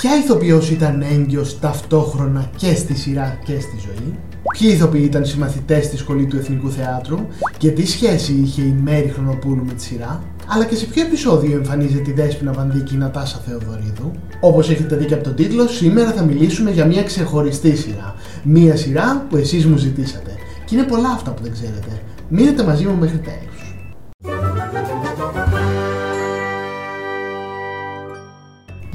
Ποια ηθοποιός ήταν έγκυος ταυτόχρονα και στη σειρά και στη ζωή; Ποιοι ηθοποιοί ήταν συμμαθητές στη σχολή του Εθνικού Θεάτρου; Και τι σχέση είχε η Μέρη Χρονοπούλου με τη σειρά; Αλλά και σε ποιο επεισόδιο εμφανίζεται η Δέσποινα Βανδίκη η Νατάσα Θεοδωρίδου; Όπως έχετε δει και από τον τίτλο, σήμερα θα μιλήσουμε για μια ξεχωριστή σειρά. Μια σειρά που εσείς μου ζητήσατε. Και είναι πολλά αυτά που δεν ξέρετε. Μείνετε μαζί μου μέχρι τέλους.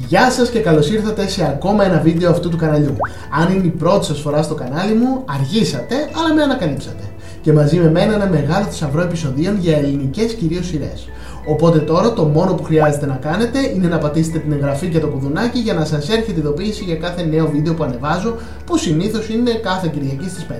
Γεια σας και καλώς ήρθατε σε ακόμα ένα βίντεο αυτού του καναλιού. Αν είναι η πρώτη σας φορά στο κανάλι μου, αργήσατε, αλλά με ανακαλύψατε. Και μαζί με μένα ένα μεγάλο θησαυρό επεισοδίων για ελληνικές κυρίως σειρές. Οπότε τώρα το μόνο που χρειάζεται να κάνετε είναι να πατήσετε την εγγραφή και το κουδουνάκι για να σας έρχεται ειδοποίηση για κάθε νέο βίντεο που ανεβάζω, που συνήθως είναι κάθε Κυριακή στις 5.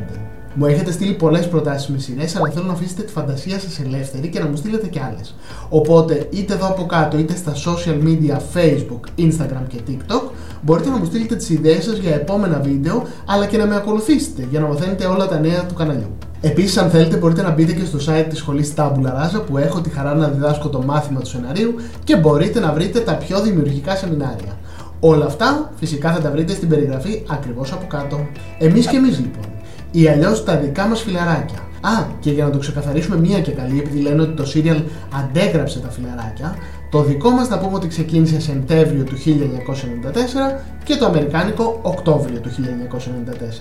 Μου έχετε στείλει πολλές προτάσεις με σειρές, αλλά θέλω να αφήσετε τη φαντασία σας ελεύθερη και να μου στείλετε κι άλλες. Οπότε, είτε εδώ από κάτω, είτε στα social media Facebook, Instagram και TikTok, μπορείτε να μου στείλετε τις ιδέες σας για επόμενα βίντεο, αλλά και να με ακολουθήσετε για να μαθαίνετε όλα τα νέα του καναλιού. Επίσης, αν θέλετε, μπορείτε να μπείτε και στο site της σχολής Tabula Rasa που έχω τη χαρά να διδάσκω το μάθημα του σεναρίου και μπορείτε να βρείτε τα πιο δημιουργικά σεμινάρια. Όλα αυτά φυσικά θα τα βρείτε στην περιγραφή ακριβώς από κάτω. Εμείς και εμείς λοιπόν ή αλλιώς τα δικά μας φιλαράκια. Α, και για να το ξεκαθαρίσουμε μία και καλή, επειδή λένε ότι το serial αντέγραψε τα φιλαράκια, το δικό μας να πούμε ότι ξεκίνησε Σεπτέμβριο του 1994 και το αμερικάνικο Οκτώβριο του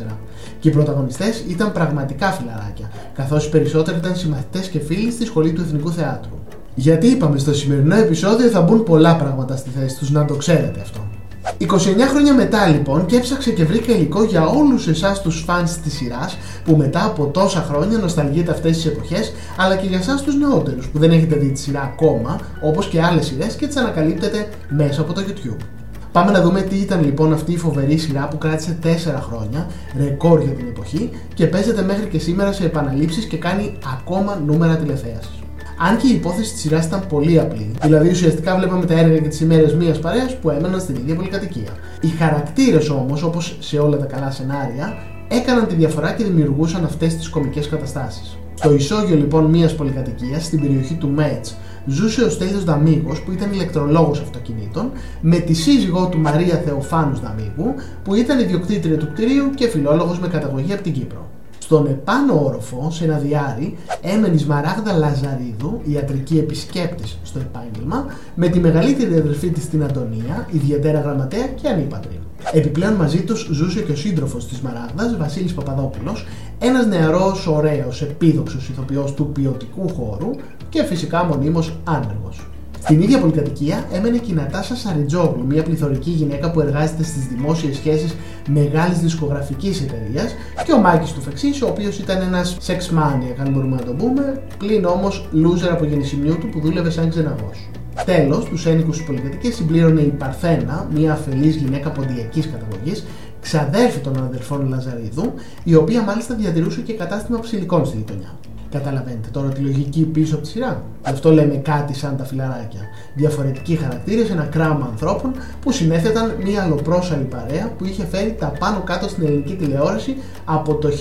1994. Και οι πρωταγωνιστές ήταν πραγματικά φιλαράκια, καθώς οι περισσότεροι ήταν συμμαθητές και φίλοι στη σχολή του Εθνικού Θεάτρου. Γιατί είπαμε στο σημερινό επεισόδιο θα μπουν πολλά πράγματα στη θέση τους, να το ξέρετε αυτό. 29 χρόνια μετά λοιπόν και έψαξε και βρήκα υλικό για όλους εσάς τους φανς της σειράς που μετά από τόσα χρόνια νοσταλγείτε αυτές τις εποχές αλλά και για εσάς τους νεότερους που δεν έχετε δει τη σειρά ακόμα όπως και άλλες σειρές και τις ανακαλύπτετε μέσα από το YouTube. Πάμε να δούμε τι ήταν λοιπόν αυτή η φοβερή σειρά που κράτησε 4 χρόνια, ρεκόρ για την εποχή και παίζεται μέχρι και σήμερα σε επαναλήψεις και κάνει ακόμα νούμερα τηλεθέασης. Αν και η υπόθεση της σειράς ήταν πολύ απλή, δηλαδή ουσιαστικά βλέπαμε τα έργα και τις ημέρες μία παρέας που έμεναν στην ίδια πολυκατοικία. Οι χαρακτήρες όμως, όπως σε όλα τα καλά σενάρια, έκαναν τη διαφορά και δημιουργούσαν αυτές τις κομικές καταστάσεις. Στο ισόγειο λοιπόν μιας πολυκατοικίας, στην περιοχή του Μέτς, ζούσε ο Στέλιος Δαμίγος που ήταν ηλεκτρολόγος αυτοκινήτων με τη σύζυγό του Μαρία Θεοφάνους Δαμίγου που ήταν ιδιοκτήτρια του κτηρίου και φιλόλογος με καταγωγή από την Κύπρο. Στον επάνω όροφο, σε ένα διάρρη, έμενες η Σμαράγδα Λαζαρίδου, ιατρική επισκέπτης στο επάγγελμα, με τη μεγαλύτερη αδερφή της την Αντωνία, ιδιαίτερα γραμματέα και ανήπατρη. Επιπλέον μαζί τους ζούσε και ο σύντροφος της Μαράγδας, Βασίλης Παπαδόπουλος, ένας νεαρός, ωραίος, επίδοξος ηθοποιός του ποιοτικού χώρου και φυσικά μονίμως άνεργος. Στην ίδια πολυκατοικία έμενε και η Νατάσα Σαριτζόγλου, μια πληθωρική γυναίκα που εργάζεται στις δημόσιες σχέσεις μεγάλης δισκογραφικής εταιρείας, και ο Μάκης του Φεξής, ο οποίος ήταν ένας sex maniac, αν μπορούμε να το πούμε, πλην όμως loser από γεννησιμιού του που δούλευε σαν ξεναγός. Τέλος, τους ένοικου της πολυκατοικίας συμπλήρωνε η Παρθένα, μια αφελής γυναίκα ποντιακής καταγωγής, ξαδέρφη των αδερφών Λαζαρίδου, η οποία μάλιστα διατηρούσε και κατάστημα ψηλικών στη γειτονιά. Καταλαβαίνετε τώρα τη λογική πίσω από τη σειρά. Γι' αυτό λέμε κάτι σαν τα φιλαράκια. Διαφορετικοί χαρακτήρες, ένα κράμα ανθρώπων που συνέθεταν μια αλλοπρόσαλη παρέα που είχε φέρει τα πάνω κάτω στην ελληνική τηλεόραση από το 1994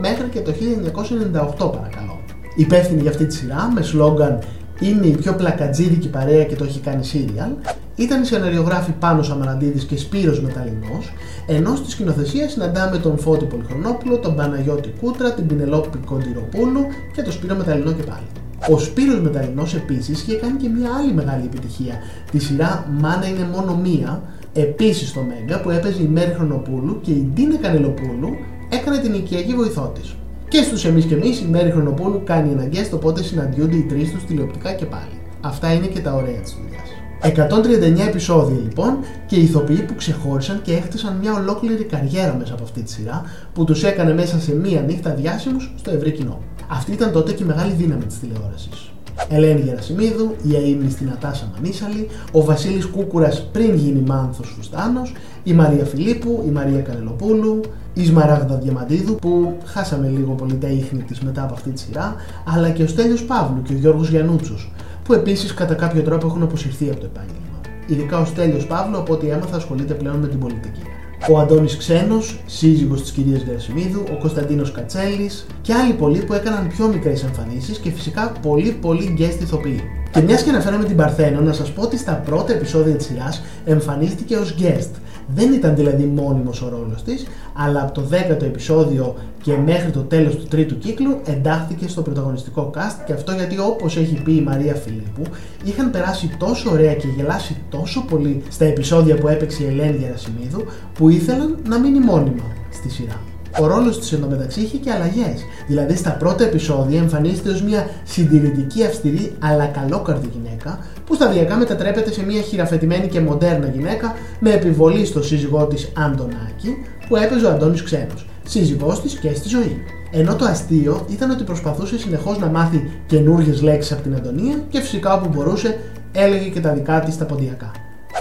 μέχρι και το 1998 παρακαλώ. Υπεύθυνη για αυτή τη σειρά με σλόγκαν είναι η πιο πλακατζίδικη παρέα και το έχει κάνει serial, ήταν οι σεναριογράφοι Πάνος Σαμαραντίδης και Σπύρος Μεταλλινός, ενώ στη σκηνοθεσία συναντάμε τον Φώτη Πολυχρονόπουλο, τον Παναγιώτη Κούτρα, την Πινελόπη Κοντιροπούλου και τον Σπύρο Μεταλλινό και πάλι. Ο Σπύρος Μεταλλινός επίσης είχε κάνει και μια άλλη μεγάλη επιτυχία, τη σειρά «Μάνα είναι μόνο μία», επίσης στο Μέγκα που έπαιζε η Μέρη Χρονοπούλου και η Ντίνα Κανελοπούλου έκανε την οικιακή βοηθό της. Και στους εμείς και εμείς η Μέρη Χρονοπούλου κάνει εναγκέ, οπότε συναντιούνται οι τρεις τους τηλεοπτικά και πάλι. Αυτά είναι και τα ωραία της δουλειάς. 139 επεισόδια λοιπόν και οι ηθοποιοί που ξεχώρισαν και έχτισαν μια ολόκληρη καριέρα μέσα από αυτή τη σειρά που τους έκανε μέσα σε μία νύχτα διάσημους στο ευρύ κοινό. Αυτή ήταν τότε και η μεγάλη δύναμη της τηλεόρασης. Ελένη Γερασιμίδου, η Αίμνη στην Ατάσα Μανίσαλη, ο Βασίλης Κούκουρας πριν γίνει Μάνθος Φουστάνος, η Μαρία Φιλίππου, η Μαρία Κανελοπούλου, η Σμαράγδα Διαμαντίδου που χάσαμε λίγο πολύ τα ίχνη της μετά από αυτή τη σειρά, αλλά και ο Στέλιος Παύλου και ο Γιώργος Γιανούτσος, που επίσης κατά κάποιο τρόπο έχουν αποσυρθεί από το επάγγελμα. Ειδικά ο Στέλιος Παύλου, από ό,τι έμαθα, ασχολείται πλέον με την πολιτική ο Αντώνης Ξένος, σύζυγος της κυρίας Γερασιμίδου, ο Κωνσταντίνος Κατσέλης και άλλοι πολλοί που έκαναν πιο μικρές εμφανίσεις και φυσικά πολύ πολύ guest ηθοποιοί. Και μιας και αναφέραμε την Παρθένο, να σας πω ότι στα πρώτα επεισόδια της σειράς εμφανίστηκε ως guest. Δεν ήταν δηλαδή μόνιμος ο ρόλος της, αλλά από το 10ο επεισόδιο και μέχρι το τέλος του τρίτου κύκλου εντάχθηκε στο πρωταγωνιστικό cast και αυτό γιατί όπως έχει πει η Μαρία Φιλίππου, είχαν περάσει τόσο ωραία και γελάσει τόσο πολύ στα επεισόδια που έπαιξε η Ελένη Γερασιμίδου που ήθελαν να μείνει μόνιμα στη σειρά. Ο ρόλος τη εντωμεταξύ είχε και αλλαγές. Δηλαδή, στα πρώτα επεισόδια εμφανίζεται ως μια συντηρητική, αυστηρή αλλά καλόκαρδη γυναίκα, που σταδιακά μετατρέπεται σε μια χειραφετημένη και μοντέρνα γυναίκα με επιβολή στο σύζυγό της Αντωνάκη, που έπαιζε ο Αντώνης Ξένος, σύζυγός της και στη ζωή. Ενώ το αστείο ήταν ότι προσπαθούσε συνεχώς να μάθει καινούργιες λέξεις από την Αντωνία και φυσικά όπου μπορούσε έλεγε και τα δικά της τα ποντιακά.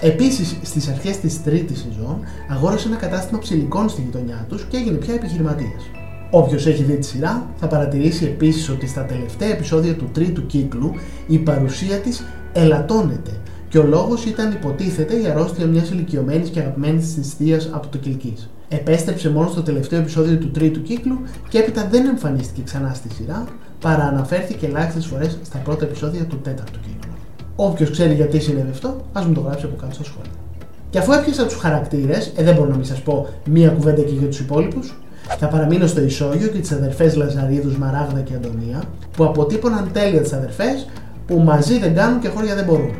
Επίσης, στις αρχές της τρίτης σεζόν, αγόρασε ένα κατάστημα ψηλικών στη γειτονιά τους και έγινε πια επιχειρηματίας. Όποιος έχει δει τη σειρά θα παρατηρήσει επίσης ότι στα τελευταία επεισόδια του τρίτου κύκλου η παρουσία της ελαττώνεται και ο λόγος ήταν υποτίθεται η αρρώστια μιας ηλικιωμένης και αγαπημένης της θείας από το Κιλκή. Επέστρεψε μόνο στο τελευταίο επεισόδιο του τρίτου κύκλου και έπειτα δεν εμφανίστηκε ξανά στη σειρά, παρά αναφέρθηκε ελάχιστες φορές στα πρώτα επεισόδια του τέταρτου κύκλου. Όποιος ξέρει γιατί συνέβη αυτό, ας μου το γράψει από κάτω στα σχόλια. Και αφού έπιασα τους χαρακτήρες, ε, δεν μπορώ να μην σας πω μία κουβέντα και για τους υπόλοιπους, θα παραμείνω στο ισόγειο και τις αδερφές Λαζαρίδους, Μαράγδα και Αντωνία, που αποτύπωναν τέλεια τις αδερφές που μαζί δεν κάνουν και χώρια δεν μπορούν.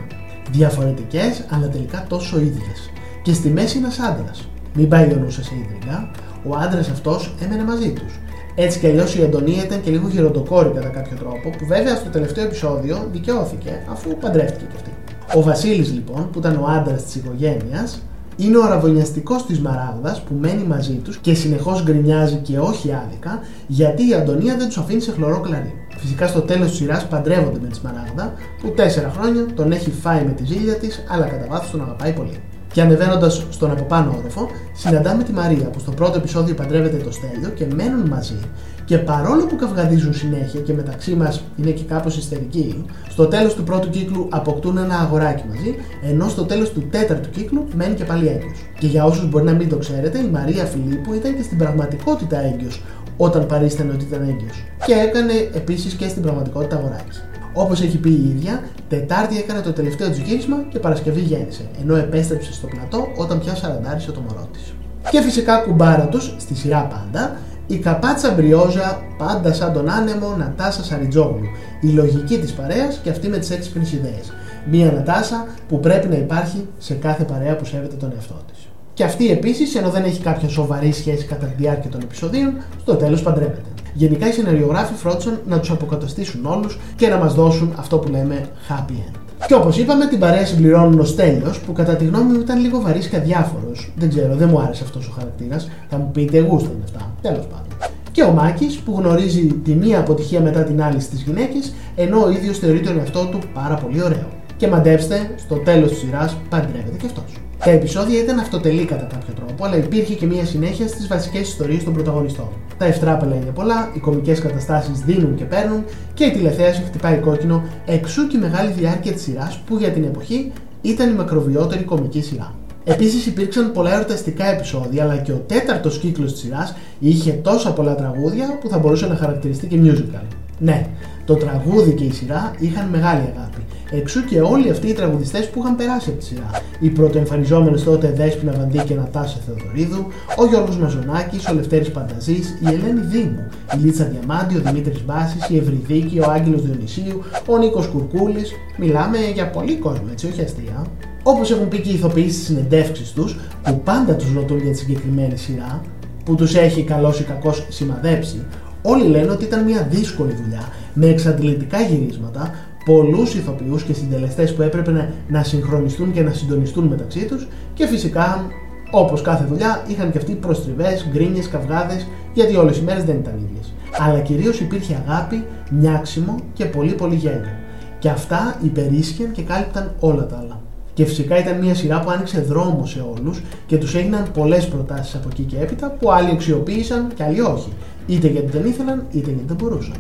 Διαφορετικές, αλλά τελικά τόσο ίδιες. Και στη μέση ένας άντρας. Μην πάει ο νους σε ίδρυγα, ο άντρας αυτός έμενε μαζί τους έτσι κι αλλιώς η Αντωνία ήταν και λίγο γεροντοκόρη κατά κάποιο τρόπο, που βέβαια στο τελευταίο επεισόδιο δικαιώθηκε αφού παντρεύτηκε κι αυτή. Ο Βασίλης λοιπόν, που ήταν ο άντρας της οικογένειας, είναι ο αραβωνιαστικός της Μαράγδας που μένει μαζί τους και συνεχώς γκρινιάζει και όχι άδικα γιατί η Αντωνία δεν τους αφήνει σε χλωρό κλαρί. Φυσικά στο τέλος της σειράς παντρεύονται με τη Μαράγδα που τέσσερα χρόνια τον έχει φάει με τη ζήλια της, αλλά κατά βάθος τον αγαπάει πολύ. Και ανεβαίνοντας στον από πάνω όροφο, συναντάμε τη Μαρία που στο πρώτο επεισόδιο παντρεύεται το Στέλιο και μένουν μαζί. Και παρόλο που καυγαδίζουν συνέχεια και μεταξύ μας είναι και κάπως ιστερικοί, στο τέλος του πρώτου κύκλου αποκτούν ένα αγοράκι μαζί, ενώ στο τέλος του τέταρτου κύκλου μένει και πάλι έγκυος. Και για όσους μπορεί να μην το ξέρετε, η Μαρία Φιλίππου ήταν και στην πραγματικότητα έγκυος όταν παρίστανε ότι ήταν έγκυος. Και έκανε επίσης και στην πραγματικότητα αγοράκι. Όπως έχει πει η ίδια, Τετάρτη έκανε το τελευταίο της γύρισμα και Παρασκευή γέννησε, ενώ επέστρεψε στο πλατό όταν πια σαραντάρισε το μωρό της. Και φυσικά κουμπάρα τους, στη σειρά πάντα, η καπάτσα μπριόζα πάντα σαν τον άνεμο Νατάσα Σαριτζόγλου, η λογική της παρέας και αυτή με τις έξυπνες ιδέες. Μία Νατάσα που πρέπει να υπάρχει σε κάθε παρέα που σέβεται τον εαυτό της. Και αυτή επίσης, ενώ δεν έχει κάποια σοβαρή σχέση κατά τη διάρκεια των επεισοδίων, στο τέλος παντρεύεται. Γενικά οι σεναριογράφοι φρόντισαν να τους αποκαταστήσουν όλους και να μας δώσουν αυτό που λέμε happy end. Και όπως είπαμε, την παρέα συμπληρώνουν ο Στέλιος, που κατά τη γνώμη μου ήταν λίγο βαρύς και αδιάφορος. Δεν ξέρω, δεν μου άρεσε αυτός ο χαρακτήρας. Θα μου πείτε, γούστα είναι αυτά. Τέλος πάντων. Και ο Μάκης, που γνωρίζει τη μία αποτυχία μετά την άλλη στις γυναίκες, ενώ ο ίδιος θεωρεί τον εαυτό του πάρα πολύ ωραίο. Και μαντέψτε, στο τέλος της σειράς παντρεύεται και αυτός. Τα επεισόδια ήταν αυτοτελή κατά κάποιο τρόπο, αλλά υπήρχε και μια συνέχεια στις βασικές ιστορίες των πρωταγωνιστών. Τα ευτράπελα είναι πολλά, οι κομικές καταστάσεις δίνουν και παίρνουν και η τηλεθέαση χτυπάει κόκκινο, εξού και η μεγάλη διάρκεια της σειράς που για την εποχή ήταν η μακροβιότερη κομική σειρά. Επίσης υπήρξαν πολλά εορταστικά επεισόδια, αλλά και ο τέταρτος κύκλος της σειράς είχε τόσα πολλά τραγούδια που θα μπορούσε να χαρακτηριστεί και musical. Ναι, το τραγούδι και η σειρά είχαν μεγάλη αγάπη. Εξού και όλοι αυτοί οι τραγουδιστές που είχαν περάσει από τη σειρά. Οι πρωτοεμφανιζόμενες τότε Δέσποινα Βαντή και Νατάσα Θεοδωρίδου, ο Γιώργος Μαζονάκης, ο Λευτέρης Πανταζής, η Ελένη Δήμου, η Λίτσα Διαμάντη, ο Δημήτρης Μπάσης, η Ευρυδίκη, ο Άγγελος Διονυσίου, ο Νίκος Κουρκούλης. Μιλάμε για πολύ κόσμο, έτσι, όχι αστεία. Όπως έχουν πει και οι ηθοποιοί στις συνεντεύξεις τους, που πάντα τους ρωτούν για τη συγκεκριμένη σειρά, που τους έχει καλός ή κακός σημαδέψει, όλοι λένε ότι ήταν μια δύσκολη δουλειά, με εξαντλητικά γυρίσματα, πολλούς ηθοποιούς και συντελεστές που έπρεπε να, να συγχρονιστούν και να συντονιστούν μεταξύ τους και φυσικά, όπως κάθε δουλειά, είχαν και αυτοί προστριβές, γκρίνιες, καυγάδες, γιατί όλες οι μέρες δεν ήταν ίδιες. Αλλά κυρίως υπήρχε αγάπη, νιάξιμο και πολύ πολύ γέλιο. Και αυτά υπερίσχυαν και κάλυπταν όλα τα άλλα. Και φυσικά ήταν μια σειρά που άνοιξε δρόμο σε όλους και τους έγιναν πολλές προτάσεις από εκεί και έπειτα που άλλοι αξιοποίησαν και άλλοι όχι. Είτε γιατί δεν ήθελαν, είτε γιατί δεν μπορούσαν.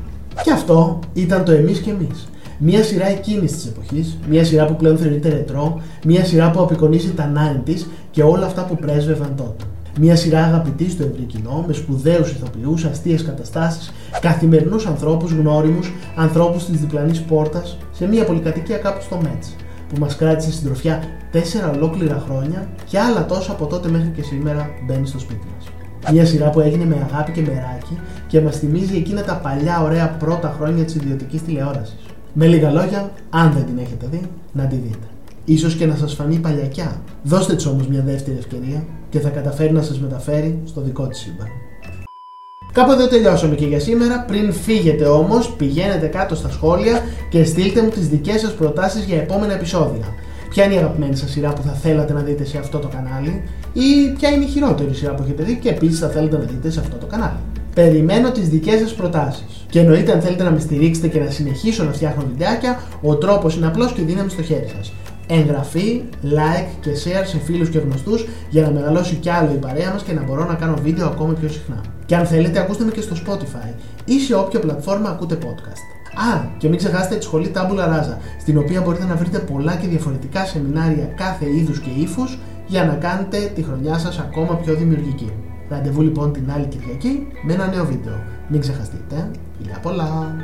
Και αυτό ήταν το εμείς και εμείς. Μια σειρά εκείνης της εποχής, μια σειρά που πλέον θεωρείται ρετρό, μια σειρά που απεικονίζει τα 90s και όλα αυτά που πρέσβευαν τότε. Μια σειρά αγαπητής στο ευρύ κοινό, με σπουδαίους ηθοποιούς, αστείες καταστάσεις, καθημερινούς ανθρώπους, γνώριμους, ανθρώπους της διπλανής πόρτας, σε μια πολυκατοικία κάπου στο Μέτς, που μας κράτησε συντροφιά τέσσερα ολόκληρα χρόνια και άλλα τόσα από τότε μέχρι και σήμερα μπαίνει στο σπίτι μας. Μια σειρά που έγινε με αγάπη και μεράκι και μας θυμίζει εκείνα τα παλιά ωραία πρώτα χρόνια της ιδιωτικής τηλεόρασης. Με λίγα λόγια, αν δεν την έχετε δει, να τη δείτε. Ίσως και να σας φανεί παλιακιά. Δώστε της όμως μια δεύτερη ευκαιρία και θα καταφέρει να σας μεταφέρει στο δικό της σύμπαν. Κάπου εδώ τελειώσαμε και για σήμερα. Πριν φύγετε όμως, πηγαίνετε κάτω στα σχόλια και στείλτε μου τις δικές σας προτάσεις για επόμενα επεισόδια. Ποια είναι η αγαπημένη σας σειρά που θα θέλατε να δείτε σε αυτό το κανάλι ή ποια είναι η χειρότερη σειρά που έχετε δει και επίσης θα θέλετε να δείτε σε αυτό το κανάλι. Περιμένω τις δικές σας προτάσεις. Και εννοείται αν θέλετε να με στηρίξετε και να συνεχίσω να φτιάχνω βιντεάκια, ο τρόπος είναι απλός και δύναμη στο χέρι σας εγγραφή, like και share σε φίλους και γνωστούς για να μεγαλώσει κι άλλο η παρέα μας και να μπορώ να κάνω βίντεο ακόμη πιο συχνά. Και αν θέλετε ακούστε με και στο Spotify ή σε όποια πλατφόρμα ακούτε podcast. Α, και μην ξεχάσετε τη σχολή Tabula Rasa, στην οποία μπορείτε να βρείτε πολλά και διαφορετικά σεμινάρια κάθε είδους και ύφους για να κάνετε τη χρονιά σας ακόμα πιο δημιουργική. Ραντεβού λοιπόν την άλλη Κυριακή με ένα νέο βίντεο. Μην ξεχαστείτε. Φιλιά πολλά!